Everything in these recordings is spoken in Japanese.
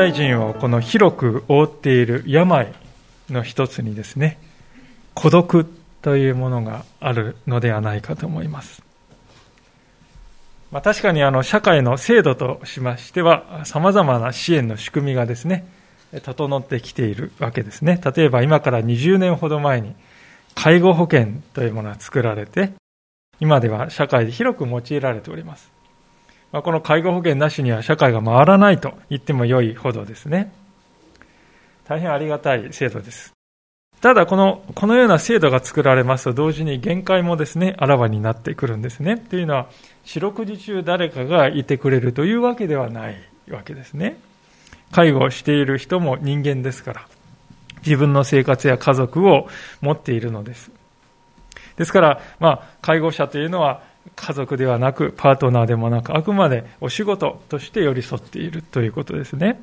現代人をこの広く覆っている病の一つにですね、孤独というものがあるのではないかと思います。まあ、確かにあの社会の制度としましては、様々な支援の仕組みがですね、整ってきているわけですね。例えば今から20年ほど前に、介護保険というものが作られて、今では社会で広く用いられております。まあ、この介護保険なしには社会が回らないと言っても良いほどですね。大変ありがたい制度です。ただこの、このような制度が作られますと同時に限界もですね、あらわになってくるんですね。というのは、四六時中誰かがいてくれるというわけではないわけですね。介護している人も人間ですから、自分の生活や家族を持っているのです。ですから、まあ、介護者というのは、家族ではなく、パートナーでもなく、あくまでお仕事として寄り添っているということですね。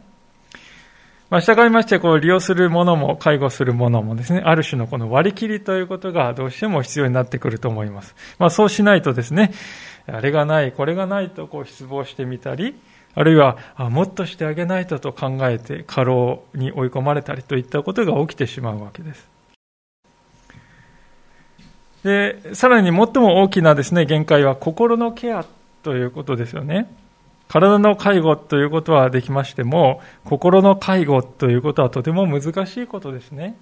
まあ、従いまして、こう、利用するものも、介護するものもですね、ある種のこの割り切りということがどうしても必要になってくると思います。まあ、そうしないとですね、あれがない、これがないとこう失望してみたり、あるいは、もっとしてあげないとと考えて過労に追い込まれたりといったことが起きてしまうわけです。で、さらに最も大きなですね、限界は心のケアということですよね。体の介護ということはできましても、心の介護ということはとても難しいことですね。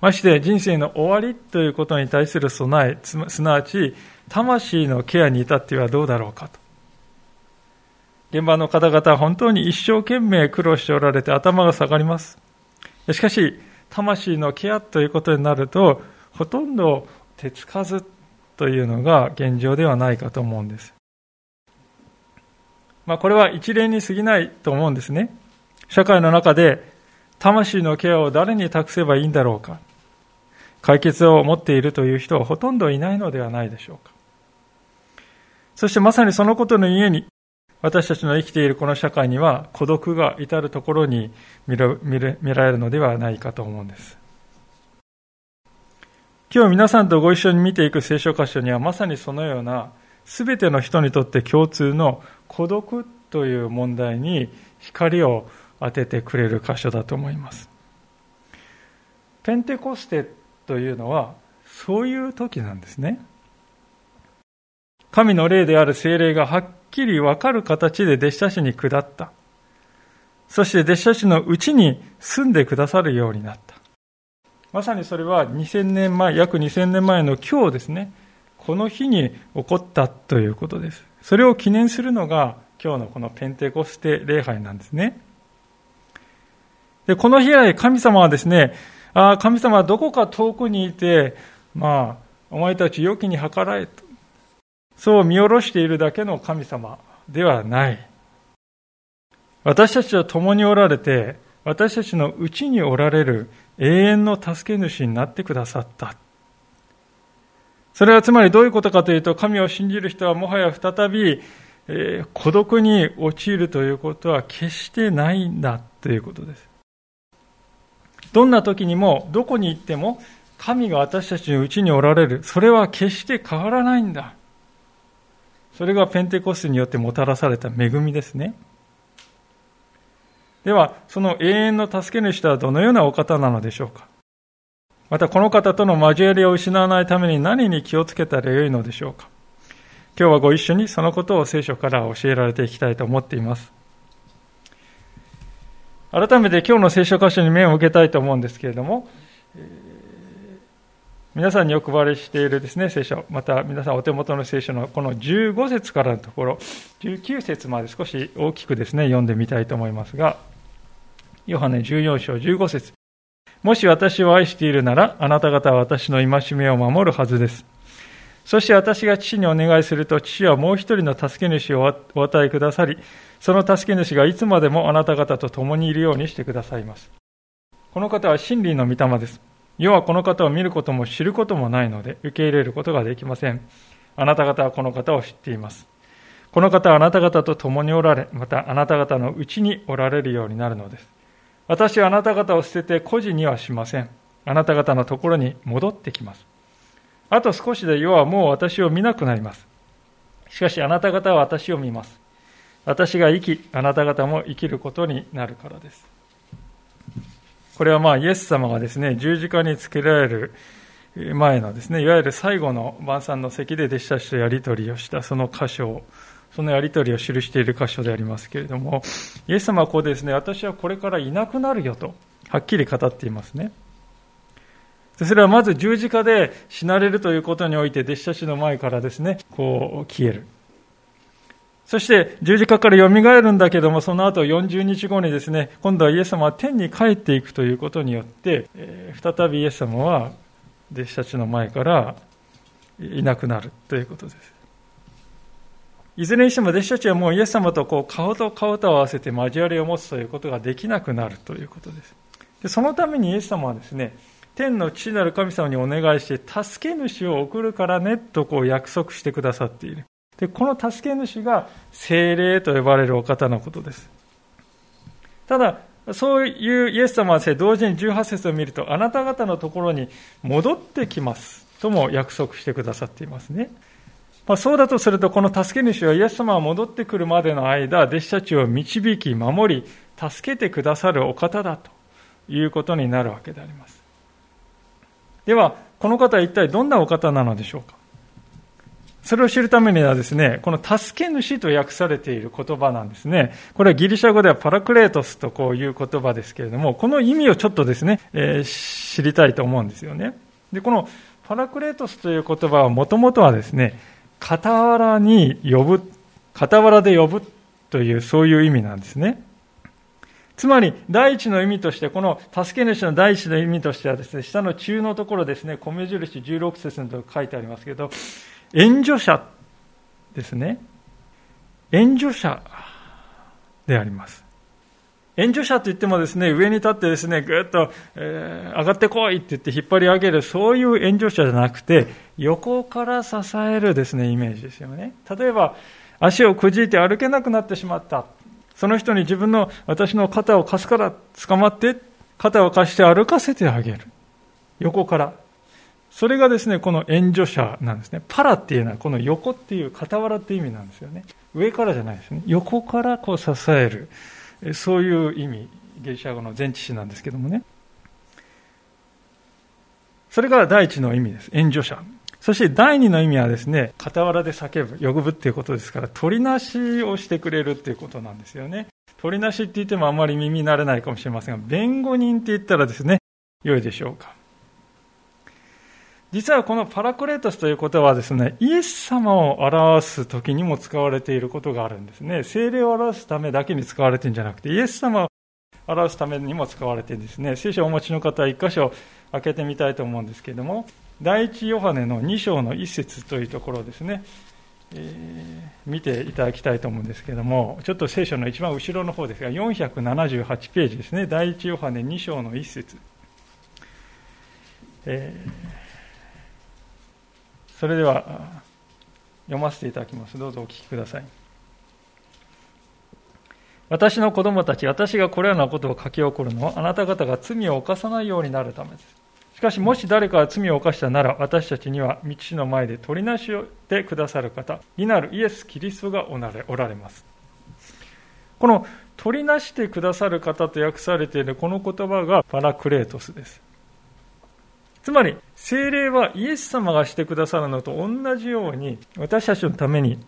まして人生の終わりということに対する備え、すなわち魂のケアに至ってはどうだろうかと。現場の方々は本当に一生懸命苦労しておられて頭が下がります。しかし、魂のケアということになると、ほとんど手つかずというのが現状ではないかと思うんです。まあ、これは一例に過ぎないと思うんですね。社会の中で魂のケアを誰に託せばいいんだろうか。解決を持っているという人はほとんどいないのではないでしょうか。そしてまさにそのことのゆえに、私たちの生きているこの社会には孤独が至るところに見られるのではないかと思うんです。今日皆さんとご一緒に見ていく聖書箇所にはまさにそのような全ての人にとって共通の孤独という問題に光を当ててくれる箇所だと思います。ペンテコステというのはそういう時なんですね。神の霊である精霊がはっきりわかる形で弟子たちに下った。そして弟子たちのうちに住んでくださるようになった。まさにそれは2000年前、約2000年前の今日ですね、この日に起こったということです。それを記念するのが今日のこのペンテコステ礼拝なんですね。で、この日以来神様はですね、ああ、神様はどこか遠くにいて、まあ、お前たち良きに計らえと。そう見下ろしているだけの神様ではない。私たちと共におられて、私たちのうちにおられる永遠の助け主になってくださった。それはつまりどういうことかというと、神を信じる人はもはや再び、えー、孤独に陥るということは決してないんだということです。どんな時にも、どこに行っても、神が私たちのうちにおられる。それは決して変わらないんだ。それがペンテコステによってもたらされた恵みですね。では、その永遠の助け主とはどのようなお方なのでしょうか？また、この方との交わりを失わないために何に気をつけたらよいのでしょうか？今日はご一緒にそのことを聖書から教えられていきたいと思っています。改めて今日の聖書箇所に目を向けたいと思うんですけれども、皆さんにお配りしているですね、聖書、また皆さんお手元の聖書のこの15節からのところ、19節まで少し大きくですね、読んでみたいと思いますが、ヨハネ14章15節もし私を愛しているなら、あなた方は私の戒めを守るはずです。そして私が父にお願いすると、父はもう一人の助け主をお与えくださり、その助け主がいつまでもあなた方と共にいるようにしてくださいます。この方は真理の御霊です。世はこの方を見ることも知ることもないので受け入れることができません。あなた方はこの方を知っています。この方はあなた方と共におられ、またあなた方のうちにおられるようになるのです。私はあなた方を捨てて孤児にはしません。あなた方のところに戻ってきます。あと少しで世はもう私を見なくなります。しかしあなた方は私を見ます。私が生き、あなた方も生きることになるからです。これはまあイエス様がですね、十字架につけられる前のですね、いわゆる最後の晩餐の席で弟子たちとやり取りをしたその箇所そのやり取りを記している箇所でありますけれども、イエス様はここですね、私はこれからいなくなるよと、はっきり語っていますね。それはまず十字架で死なれるということにおいて、弟子たちの前からですね、こう消える。そして十字架から蘇るんだけども、その後40日後にですね、今度はイエス様は天に帰っていくということによってえ、再びイエス様は弟子たちの前からいなくなるということです。いずれにしても弟子たちはもうイエス様とこう顔と顔と合わせて交わりを持つということができなくなるということです。でそのためにイエス様はですね、天の父なる神様にお願いして、助け主を送るからねとこう約束してくださっている。で、この助け主が精霊と呼ばれるお方のことです。ただ、そういうイエス様は同時に18節を見ると、あなた方のところに戻ってきますとも約束してくださっていますね。まあ、そうだとすると、この助け主はイエス様が戻ってくるまでの間、弟子たちを導き、守り、助けてくださるお方だということになるわけであります。では、この方は一体どんなお方なのでしょうか？それを知るためにはですね、この助け主と訳されている言葉なんですね。これはギリシャ語ではパラクレートスとこういう言葉ですけれども、この意味をちょっとですね、えー、知りたいと思うんですよね。で、このパラクレートスという言葉はもともとはですね、傍らに呼ぶ、傍らで呼ぶという、そういう意味なんですね。つまり、第一の意味として、この助け主の第一の意味としてはですね、下の中のところですね、米印16節のとこ書いてありますけど、援助者ですね。援助者であります。援助者といってもですね、上に立ってですね、ぐっと、えー、上がってこいって言って引っ張り上げる、そういう援助者じゃなくて、横から支えるですね、イメージですよね。例えば、足をくじいて歩けなくなってしまった。その人に自分の、私の肩を貸すから捕まって、肩を貸して歩かせてあげる。横から。それがですね、この援助者なんですね。パラっていうのは、この横っていう、傍らって意味なんですよね。上からじゃないですね。横からこう支える。そういう意味、ギリシャ語の前置詞なんですけどもね。それから第一の意味です。援助者。そして第二の意味はですね、傍らで叫ぶ、呼ぶっていうことですから、取りなしをしてくれるっていうことなんですよね。取りなしって言ってもあんまり耳慣れないかもしれませんが、弁護人って言ったらですね、良いでしょうか。実はこのパラクレートスということはですね、イエス様を表す時にも使われていることがあるんですね。精霊を表すためだけに使われているんじゃなくて、イエス様を表すためにも使われているんですね。聖書をお持ちの方は一箇所開けてみたいと思うんですけれども、第一ヨハネの2章の一節というところですね、えー、見ていただきたいと思うんですけれども、ちょっと聖書の一番後ろの方ですが、478ページですね、第一ヨハネ2章の一節。えーそれでは読ませていただきます。どうぞお聞きください。私の子供たち私がこれらのことを書き起こるのはあなた方が罪を犯さないようになるためです。しかしもし誰かが罪を犯したなら私たちには道の前で取りなしをてくださる方になるイエス・キリストがおられます。この取りなしてくださる方と訳されているこの言葉がパラクレートスです。つまり、精霊はイエス様がしてくださるのと同じように、私たちのために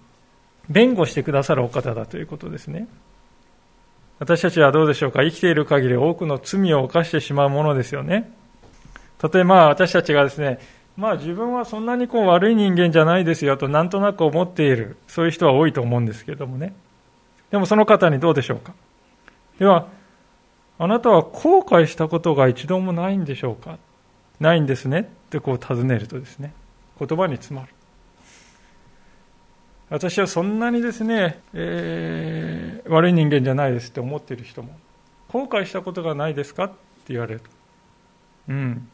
弁護してくださるお方だということですね。私たちはどうでしょうか？生きている限り多くの罪を犯してしまうものですよね。例えば私たちがですね、まあ自分はそんなにこう悪い人間じゃないですよとなんとなく思っている、そういう人は多いと思うんですけれどもね。でもその方にどうでしょうか？では、あなたは後悔したことが一度もないんでしょうか？ないんですねってこう尋ねるとですね、言葉に詰まる。私はそんなにですね、えー、悪い人間じゃないですって思っている人も、後悔したことがないですかって言われる。うん。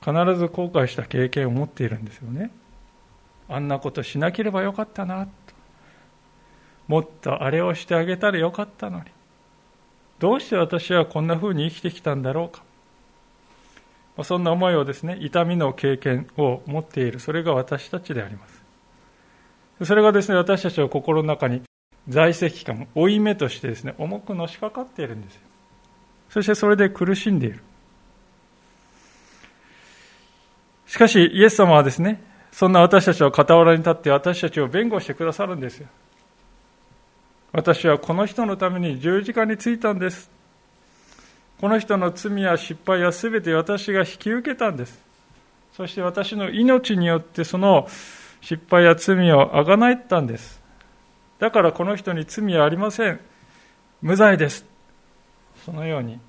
必ず後悔した経験を持っているんですよね。あんなことしなければよかったなと。もっとあれをしてあげたらよかったのに。どうして私はこんな風に生きてきたんだろうか。そんな思いをですね、痛みの経験を持っている。それが私たちであります。それがですね、私たちの心の中に在籍感、負い目としてですね、重くのしかかっているんですよ。そしてそれで苦しんでいる。しかし、イエス様はですね、そんな私たちの傍らに立って私たちを弁護してくださるんですよ。私はこの人のために十字架についたんです。この人の罪や失敗は全て私が引き受けたんです。そして私の命によってその失敗や罪をあがないったんです。だからこの人に罪はありません。無罪です。そのように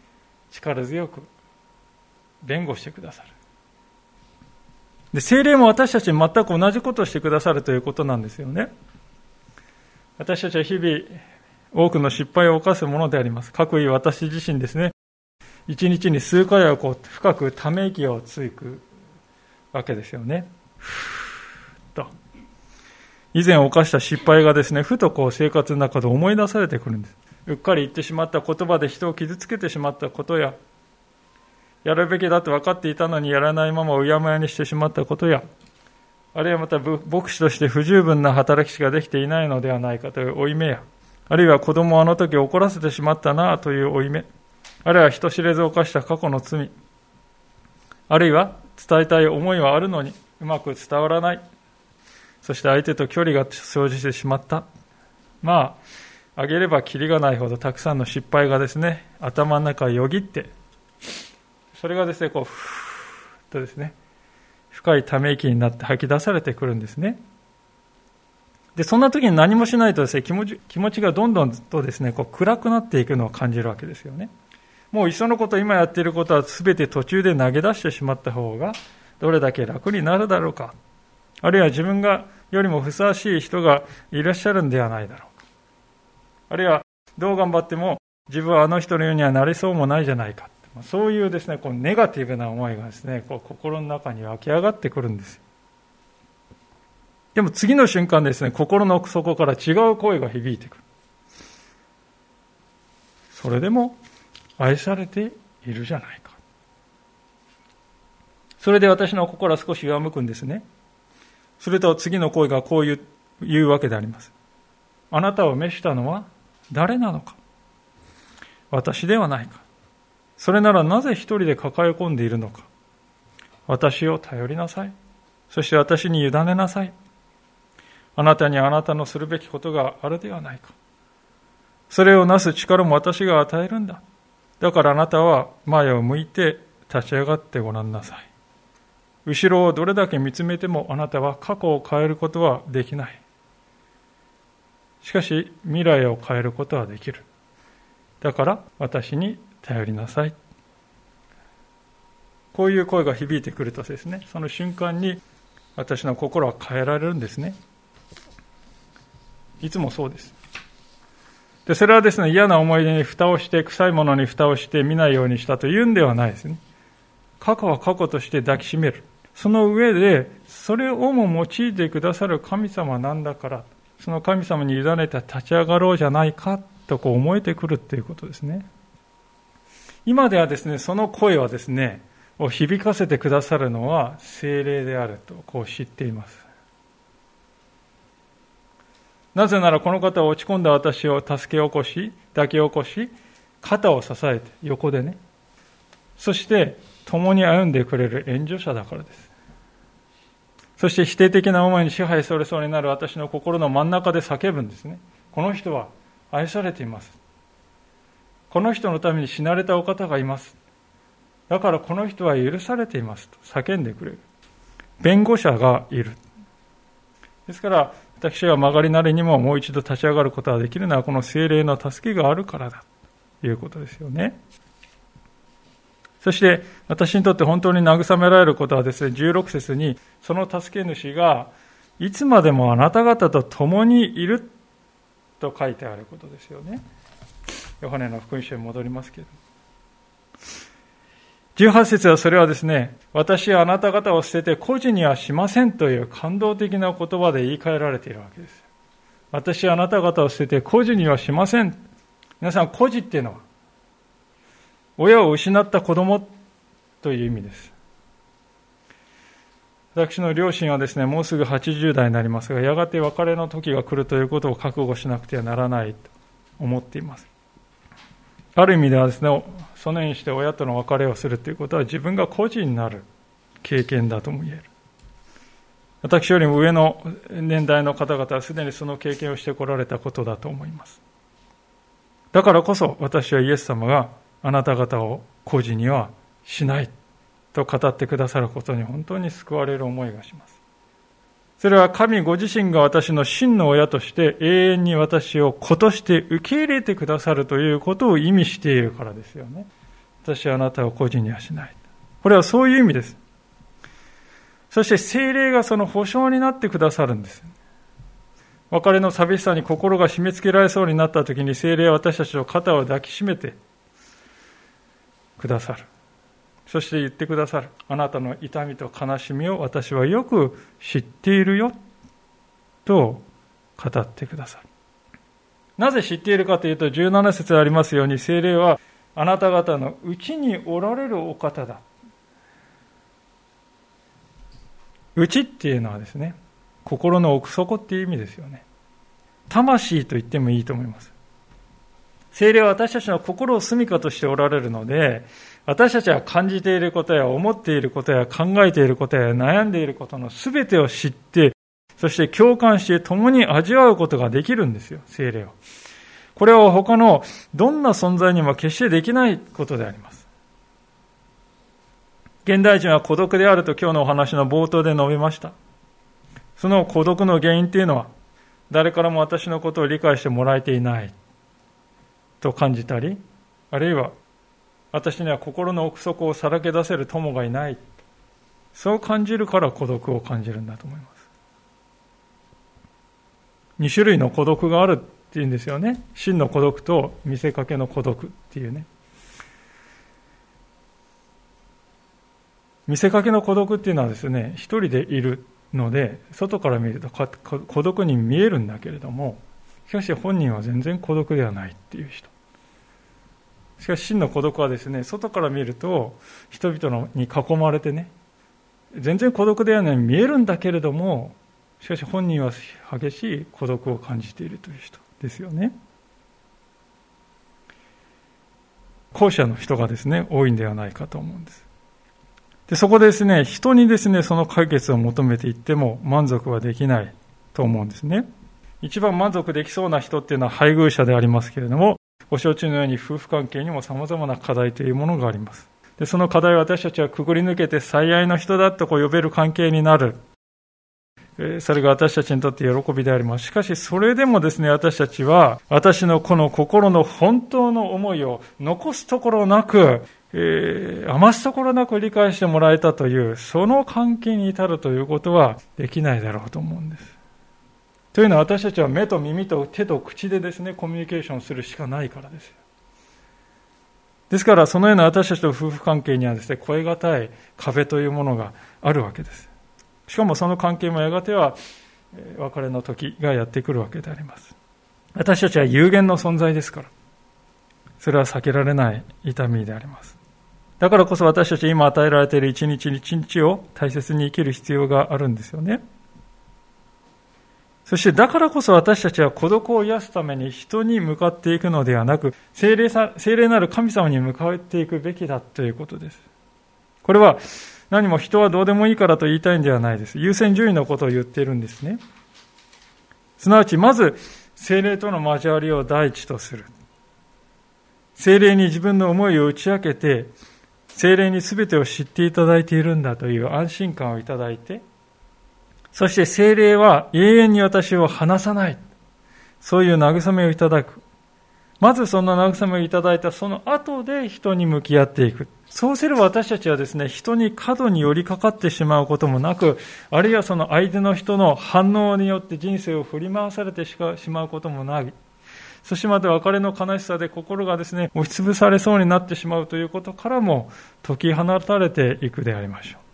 力強く弁護してくださる。で、精霊も私たちに全く同じことをしてくださるということなんですよね。私たちは日々多くの失敗を犯すものであります。各位私自身ですね。一日に数回はこう深くため息をつくわけですよね。と。以前犯した失敗がですね、ふとこう生活の中で思い出されてくるんです。うっかり言ってしまった言葉で人を傷つけてしまったことや、やるべきだと分かっていたのにやらないままうやむやにしてしまったことや、あるいはまた牧師として不十分な働きしかできていないのではないかという負い目や、あるいは子供をあの時怒らせてしまったなという負い目、あるいは人知れず犯した過去の罪、あるいは伝えたい思いはあるのにうまく伝わらない、そして相手と距離が生じてしまった。まあ、あげればきりがないほどたくさんの失敗がですね、頭の中よぎって、それがですね、こう、ふーっとですね、深いため息になって吐き出されてくるんですね。で、そんな時に何もしないとですね、気持ち気持ちがどんどんとですね、こう暗くなっていくのを感じるわけですよね。もういっそのこと今やっていることは全て途中で投げ出してしまった方がどれだけ楽になるだろうか。あるいは自分がよりもふさわしい人がいらっしゃるんではないだろうか。あるいはどう頑張っても自分はあの人のようにはなりそうもないじゃないか。そういうですね、こうネガティブな思いがですね、こう心の中に湧き上がってくるんです。でも次の瞬間ですね、心の底から違う声が響いてくる。それでも愛されているじゃないか。それで私の心は少し上向くんですね。すると次の声がこう言う言うわけであります。あなたを召したのは誰なのか私ではないかそれならなぜ一人で抱え込んでいるのか私を頼りなさい。そして私に委ねなさい。あなたにあなたのするべきことがあるではないか。それをなす力も私が与えるんだ。だからあなたは前を向いて立ち上がってごらんなさい。後ろをどれだけ見つめてもあなたは過去を変えることはできない。しかし未来を変えることはできる。だから私に頼りなさい。こういう声が響いてくるとですね、その瞬間に私の心は変えられるんですね。いつもそうです。で、それはですね、嫌な思い出に蓋をして、臭いものに蓋をして見ないようにしたというんではないですね。過去は過去として抱きしめる。その上で、それをも用いてくださる神様なんだから、その神様に委ねて立ち上がろうじゃないかとこう思えてくるっていうことですね。今ではですね、その声はですね、を響かせてくださるのは精霊であるとこう知っています。なぜならこの方は落ち込んだ私を助け起こし、抱き起こし、肩を支えて、横でね。そして、共に歩んでくれる援助者だからです。そして否定的な思いに支配されそうになる私の心の真ん中で叫ぶんですね。この人は愛されています。この人のために死なれたお方がいます。だからこの人は許されていますと叫んでくれる。弁護者がいる。ですから、私が曲がりなりにももう一度立ち上がることができるのはこの精霊の助けがあるからだということですよね。そして私にとって本当に慰められることはですね、16節にその助け主がいつまでもあなた方と共にいると書いてあることですよね。ヨハネの福音書に戻りますけど。18節はそれはですね、私はあなた方を捨てて孤児にはしませんという感動的な言葉で言い換えられているわけです。私はあなた方を捨てて孤児にはしません。皆さん、孤児っていうのは、親を失った子供という意味です。私の両親はですね、もうすぐ80代になりますが、やがて別れの時が来るということを覚悟しなくてはならないと思っています。ある意味ではですね、そのようにして親との別れをするということは自分が孤児になる経験だとも言える。私よりも上の年代の方々はすでにその経験をしてこられたことだと思います。だからこそ私はイエス様があなた方を孤児にはしないと語ってくださることに本当に救われる思いがします。それは神ご自身が私の真の親として永遠に私を子として受け入れてくださるということを意味しているからですよね。私はあなたを孤児にはしない。これはそういう意味です。そして精霊がその保証になってくださるんです。別れの寂しさに心が締め付けられそうになった時に精霊は私たちの肩を抱きしめてくださる。そして言ってくださる。あなたの痛みと悲しみを私はよく知っているよ。と語ってくださる。なぜ知っているかというと、17節ありますように、精霊はあなた方のうちにおられるお方だ。うちっていうのはですね、心の奥底っていう意味ですよね。魂と言ってもいいと思います。精霊は私たちの心を住みかとしておられるので、私たちは感じていることや思っていることや考えていることや悩んでいることの全てを知って、そして共感して共に味わうことができるんですよ、精霊を。これは他のどんな存在にも決してできないことであります。現代人は孤独であると今日のお話の冒頭で述べました。その孤独の原因っていうのは、誰からも私のことを理解してもらえていないと感じたり、あるいは私には心の奥底をさらけ出せる友がいない。そう感じるから孤独を感じるんだと思います。2種類の孤独があるっていうんですよね。真の孤独と見せかけの孤独っていうね。見せかけの孤独っていうのはですね、一人でいるので、外から見ると孤独に見えるんだけれども、しかし本人は全然孤独ではないっていう人。しかし真の孤独はですね、外から見ると人々に囲まれてね、全然孤独ではない見えるんだけれども、しかし本人は激しい孤独を感じているという人ですよね。後者の人がですね、多いんではないかと思うんです。で、そこでですね、人にですね、その解決を求めていっても満足はできないと思うんですね。一番満足できそうな人っていうのは配偶者でありますけれども、ご承知のように夫婦関係にも様々な課題というものがあります。で、その課題を私たちはくぐり抜けて最愛の人だとこう呼べる関係になる。それが私たちにとって喜びであります。しかし、それでもですね、私たちは、私のこの心の本当の思いを残すところなく、えー、余すところなく理解してもらえたという、その関係に至るということはできないだろうと思うんです。というのは私たちは目と耳と手と口でですね、コミュニケーションするしかないからです。ですから、そのような私たちと夫婦関係にはですね、越え難い壁というものがあるわけです。しかもその関係もやがては、別れの時がやってくるわけであります。私たちは有限の存在ですから、それは避けられない痛みであります。だからこそ私たち今与えられている一日一日を大切に生きる必要があるんですよね。そしてだからこそ私たちは孤独を癒すために人に向かっていくのではなく、精霊さ精霊なる神様に向かっていくべきだということです。これは何も人はどうでもいいからと言いたいんではないです。優先順位のことを言っているんですね。すなわち、まず、精霊との交わりを第一とする。精霊に自分の思いを打ち明けて、精霊に全てを知っていただいているんだという安心感をいただいて、そして精霊は永遠に私を離さない。そういう慰めをいただく。まずその慰めをいただいたその後で人に向き合っていく。そうすれば私たちはですね、人に過度に寄りかかってしまうこともなく、あるいはその相手の人の反応によって人生を振り回されてしまうこともない。そしてまた別れの悲しさで心がですね、押しつぶされそうになってしまうということからも解き放たれていくでありましょう。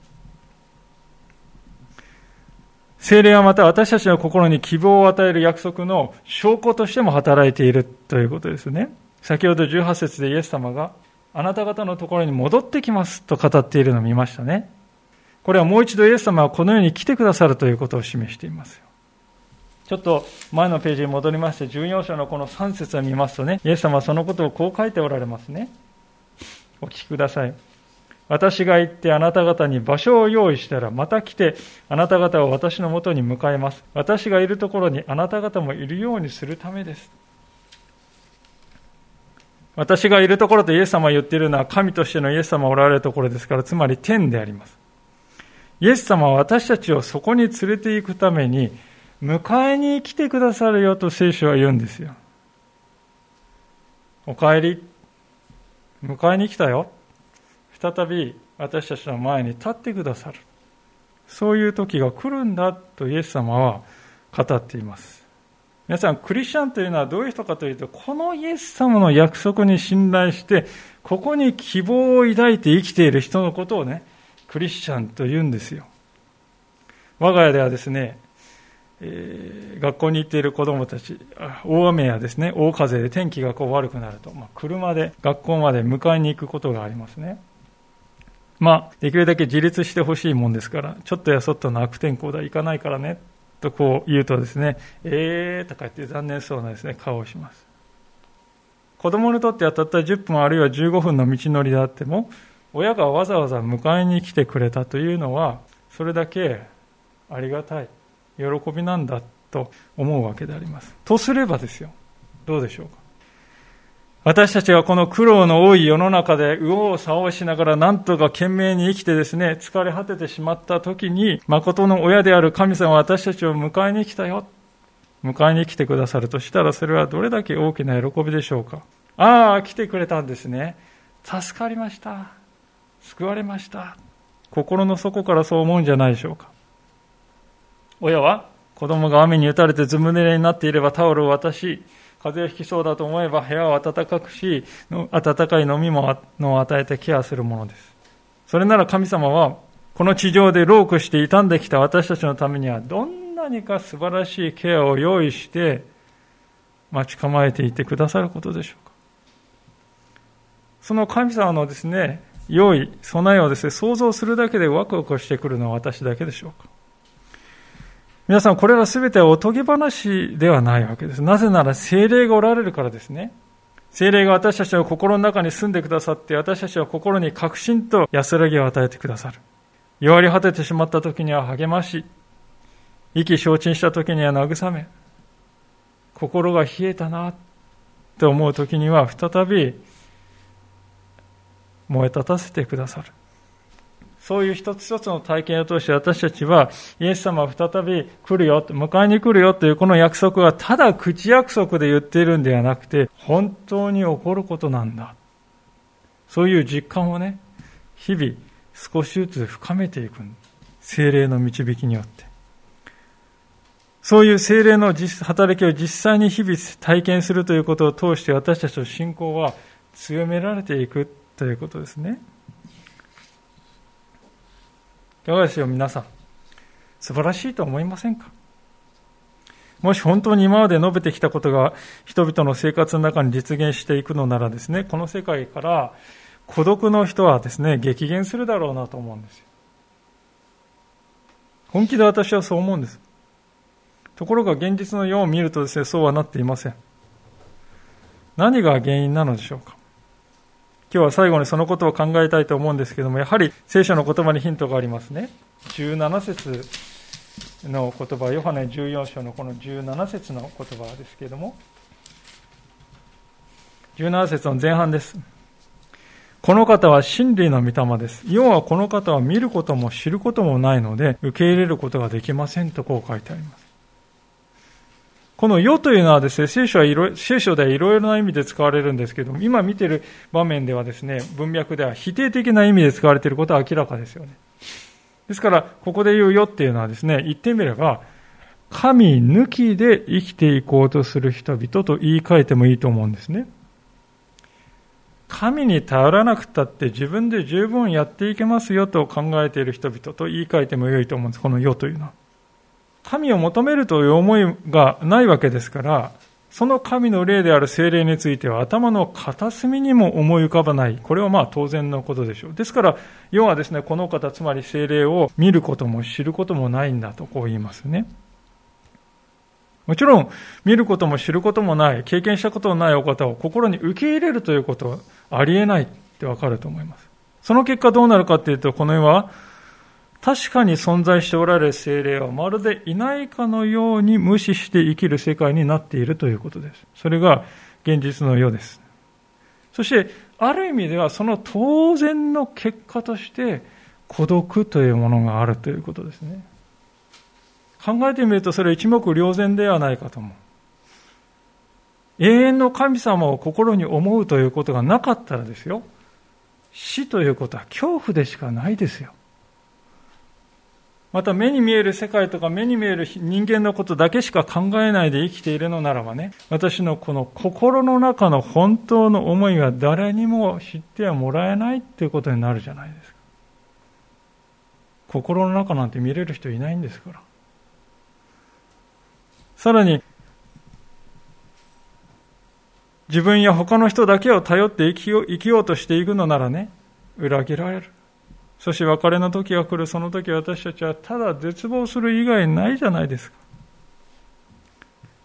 精霊はまた私たちの心に希望を与える約束の証拠としても働いているということですね。先ほど18節でイエス様があなた方のところに戻ってきますと語っているのを見ましたね。これはもう一度イエス様はこの世に来てくださるということを示しています。ちょっと前のページに戻りまして、14章のこの3節を見ますとね、イエス様はそのことをこう書いておられますね。お聞きください。私が行ってあなた方に場所を用意したら、また来てあなた方を私のもとに迎えます。私がいるところにあなた方もいるようにするためです。私がいるところとイエス様が言っているのは神としてのイエス様がおられるところですから、つまり天であります。イエス様は私たちをそこに連れて行くために、迎えに来てくださるよと聖書は言うんですよ。お帰り。迎えに来たよ。再び私たちの前に立ってくださる。そういう時が来るんだとイエス様は語っています。皆さん、クリスチャンというのはどういう人かというと、このイエス様の約束に信頼して、ここに希望を抱いて生きている人のことをね、クリスチャンと言うんですよ。我が家ではですね、えー、学校に行っている子供たち、大雨やですね、大風で天気がこう悪くなると、まあ、車で学校まで迎えに行くことがありますね。まあ、できるだけ自立してほしいもんですから、ちょっとやそっとの悪天候だ、行かないからね、とこう言うとですね、えーとか言って残念そうなですね、顔をします。子供にとってはたった10分あるいは15分の道のりであっても、親がわざわざ迎えに来てくれたというのは、それだけありがたい、喜びなんだと思うわけであります。とすればですよ、どうでしょうか。私たちはこの苦労の多い世の中で右往左往しながら何とか懸命に生きてですね、疲れ果ててしまった時に、誠の親である神様は私たちを迎えに来たよ。迎えに来てくださるとしたら、それはどれだけ大きな喜びでしょうか。ああ、来てくれたんですね。助かりました。救われました。心の底からそう思うんじゃないでしょうか。親は子供が雨に打たれてずぶ濡れになっていればタオルを渡し、風邪をひきそうだと思えば部屋を暖かくし、暖かい飲み物を与えてケアするものです。それなら神様は、この地上でロークして傷んできた私たちのためには、どんなにか素晴らしいケアを用意して、待ち構えていてくださることでしょうか。その神様のですね、用意、備えをですね、想像するだけでワクワクしてくるのは私だけでしょうか。皆さん、これは全てはおとぎ話ではないわけです。なぜなら、精霊がおられるからですね。精霊が私たちの心の中に住んでくださって、私たちは心に確信と安らぎを与えてくださる。弱り果ててしまった時には励まし、意気消沈した時には慰め、心が冷えたな、と思う時には再び燃え立たせてくださる。そういう一つ一つの体験を通して私たちは、イエス様は再び来るよ、迎えに来るよというこの約束はただ口約束で言っているんではなくて、本当に起こることなんだ。そういう実感をね、日々少しずつ深めていく。精霊の導きによって。そういう精霊の働きを実際に日々体験するということを通して私たちの信仰は強められていくということですね。いかがですよ、皆さん。素晴らしいと思いませんか？もし本当に今まで述べてきたことが人々の生活の中に実現していくのならですね、この世界から孤独の人はですね、激減するだろうなと思うんですよ。本気で私はそう思うんです。ところが現実の世を見るとですね、そうはなっていません。何が原因なのでしょうか？今日は最後にそのことを考えたいと思うんですけども、やはり聖書の言葉にヒントがありますね。17節の言葉、ヨハネ14章のこの17節の言葉ですけれども、17節の前半です。この方は真理の御霊です。要はこの方は見ることも知ることもないので、受け入れることができませんとこう書いてあります。この世というのはですね、聖書はいろ聖書ではいろいろな意味で使われるんですけども、今見てる場面ではですね、文脈では否定的な意味で使われていることは明らかですよね。ですから、ここで言う世っていうのはですね、言ってみれば、神抜きで生きていこうとする人々と言い換えてもいいと思うんですね。神に頼らなくたって自分で十分やっていけますよと考えている人々と言い換えても良いと思うんです。この世というのは。神を求めるという思いがないわけですから、その神の霊である精霊については頭の片隅にも思い浮かばない。これはまあ当然のことでしょう。ですから、世はですね、この方、つまり精霊を見ることも知ることもないんだとこう言いますね。もちろん、見ることも知ることもない、経験したことのないお方を心に受け入れるということはありえないってわかると思います。その結果どうなるかっていうと、この世は、確かに存在しておられる精霊はまるでいないかのように無視して生きる世界になっているということです。それが現実の世です。そして、ある意味ではその当然の結果として孤独というものがあるということですね。考えてみるとそれは一目瞭然ではないかと思う。永遠の神様を心に思うということがなかったらですよ。死ということは恐怖でしかないですよ。また目に見える世界とか目に見える人間のことだけしか考えないで生きているのならばね、私のこの心の中の本当の思いは誰にも知ってはもらえないっていうことになるじゃないですか。心の中なんて見れる人いないんですから。さらに、自分や他の人だけを頼って生きよう生きようとしていくのならね、裏切られる。そして別れの時が来る、その時私たちはただ絶望する以外ないじゃないですか。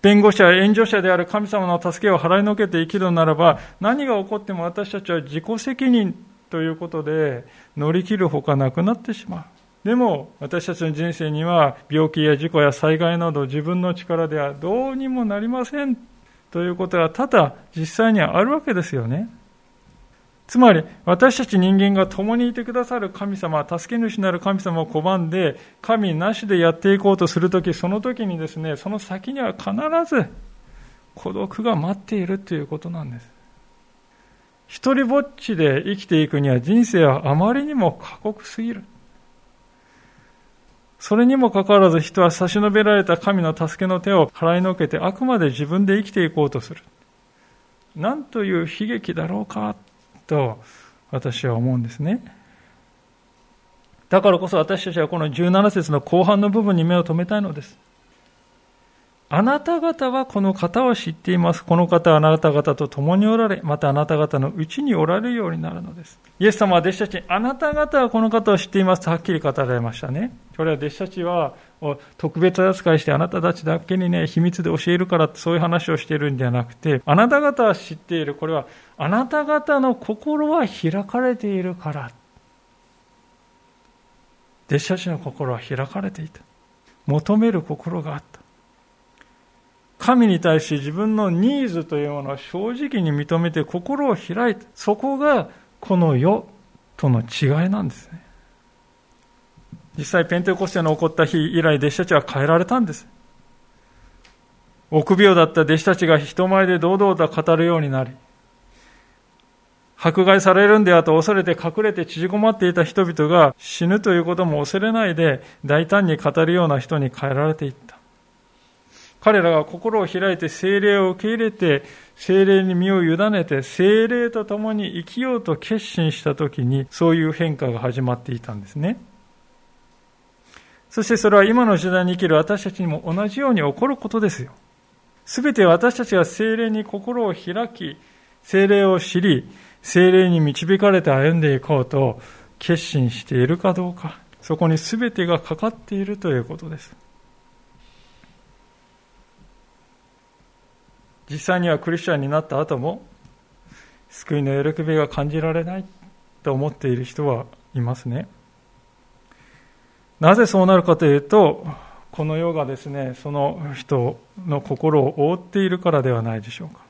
弁護者や援助者である神様の助けを払いのけて生きるならば、何が起こっても私たちは自己責任ということで乗り切るほかなくなってしまう。でも私たちの人生には病気や事故や災害など自分の力ではどうにもなりませんということが多々実際にはあるわけですよね。つまり私たち人間が共にいてくださる神様、助け主なる神様を拒んで神なしでやっていこうとするとき、その時にですね、その先には必ず孤独が待っているということなんです。一人ぼっちで生きていくには人生はあまりにも過酷すぎる。それにもかかわらず人は差し伸べられた神の助けの手を払いのけてあくまで自分で生きていこうとする。なんという悲劇だろうかと私は思うんですね。だからこそ私たちはこの17節の後半の部分に目を留めたいのです。あなた方はこの方を知っています。この方はあなた方と共におられ、またあなた方のうちにおられるようになるのです。イエス様は弟子たちに、あなた方はこの方を知っていますとはっきり語られましたね。これは弟子たちは特別扱いしてあなたたちだけにね、秘密で教えるからってそういう話をしているんじゃなくて、あなた方は知っている。これはあなた方の心は開かれているから。弟子たちの心は開かれていた。求める心があった。神に対して自分のニーズというものを正直に認めて心を開いた。そこがこの世との違いなんですね。実際ペンテコステの起こった日以来弟子たちは変えられたんです。臆病だった弟子たちが人前で堂々と語るようになり、迫害されるんではと恐れて隠れて縮こまっていた人々が死ぬということも恐れないで大胆に語るような人に変えられていった。彼らが心を開いて精霊を受け入れて、精霊に身を委ねて、精霊と共に生きようと決心したときに、そういう変化が始まっていたんですね。そしてそれは今の時代に生きる私たちにも同じように起こることですよ。すべて私たちが精霊に心を開き、精霊を知り、精霊に導かれて歩んでいこうと決心しているかどうか、そこにすべてがかかっているということです。実際にはクリスチャンになった後も救いの喜びが感じられないと思っている人はいますね。なぜそうなるかというとこの世がですねその人の心を覆っているからではないでしょうか。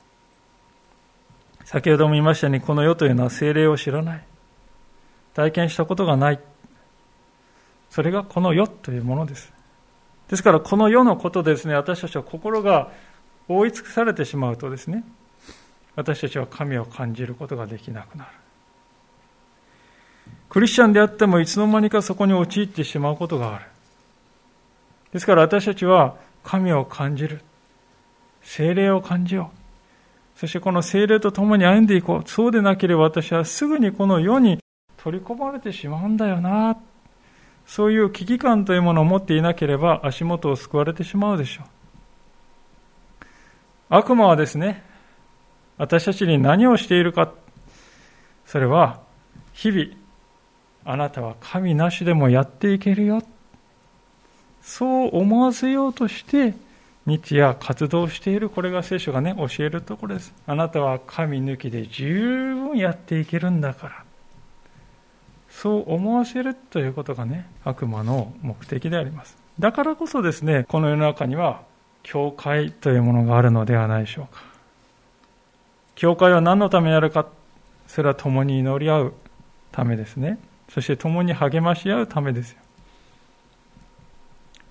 先ほども言いましたようにこの世というのは精霊を知らない。体験したことがない。それがこの世というものです。ですからこの世のことですね私たちは心が覆い尽くされてしまうとですね私たちは神を感じることができなくなるクリスチャンであってもいつの間にかそこに陥ってしまうことがあるですから私たちは神を感じる。精霊を感じよう。そしてこの精霊と共に歩んでいこう。そうでなければ私はすぐにこの世に取り込まれてしまうんだよな。そういう危機感というものを持っていなければ足元を救われてしまうでしょう。悪魔はですね、私たちに何をしているか、それは日々、あなたは神なしでもやっていけるよ。そう思わせようとして、日夜活動している、これが聖書がね、教えるところです。あなたは神抜きで十分やっていけるんだから。そう思わせるということがね、悪魔の目的であります。だからこそですね、この世の中には、教会というものがあるのではないでしょうか。教会は何のためにあるか、それは共に祈り合うためですね。そして共に励まし合うためですよ。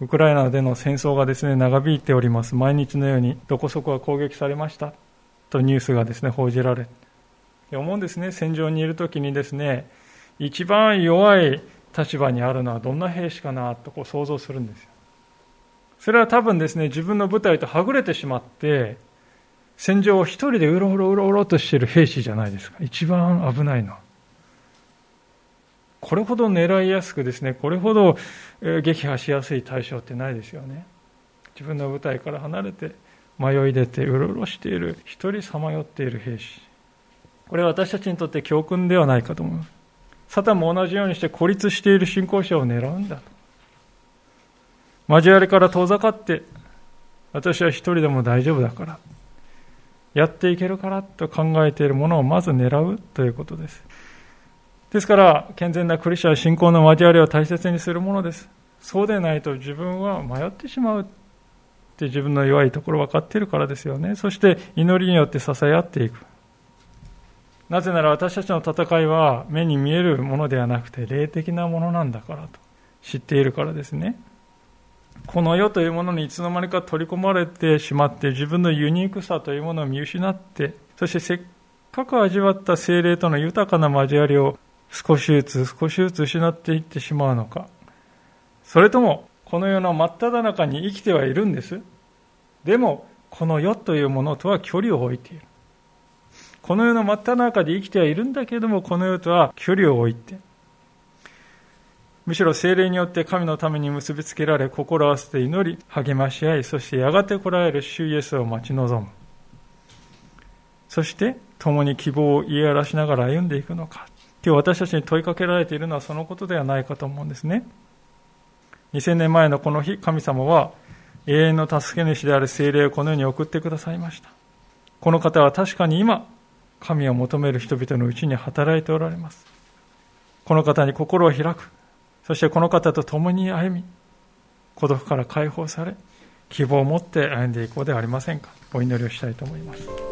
ウクライナでの戦争がですね、長引いております。毎日のように、どこそこが攻撃されました。とニュースがですね、報じられ。思うんですね、戦場にいるときにですね、一番弱い立場にあるのはどんな兵士かなとこう想像するんですよ。それは多分ですね、自分の部隊とはぐれてしまって、戦場を一人でうろうろうろうろとしている兵士じゃないですか。一番危ないの。これほど狙いやすくですね、これほど撃破しやすい対象ってないですよね。自分の部隊から離れて迷い出てうろうろしている、一人さまよっている兵士。これは私たちにとって教訓ではないかと思います。サタンも同じようにして孤立している信仰者を狙うんだと。交わりから遠ざかって、私は一人でも大丈夫だから、やっていけるからと考えているものをまず狙うということです。ですから、健全なクリスチャン信仰の交わりを大切にするものです。そうでないと自分は迷ってしまうって自分の弱いところ分かっているからですよね。そして祈りによって支え合っていく。なぜなら私たちの戦いは目に見えるものではなくて霊的なものなんだからと知っているからですね。この世というものにいつの間にか取り込まれてしまって自分のユニークさというものを見失ってそしてせっかく味わった精霊との豊かな交わりを少しずつ少しずつ失っていってしまうのか。それともこの世の真っ只中に生きてはいるんです。でもこの世というものとは距離を置いている。この世の真っ只中で生きてはいるんだけれどもこの世とは距離を置いてむしろ精霊によって神のために結びつけられ、心合わせて祈り、励まし合い、そしてやがて来られる主イエスを待ち望む。そして、共に希望を言い表しながら歩んでいくのか。今日私たちに問いかけられているのはそのことではないかと思うんですね。2000年前のこの日、神様は永遠の助け主である精霊をこの世に送ってくださいました。この方は確かに今、神を求める人々のうちに働いておられます。この方に心を開く。そしてこの方と共に歩み、孤独から解放され、希望を持って歩んでいこうではありませんか。お祈りをしたいと思います。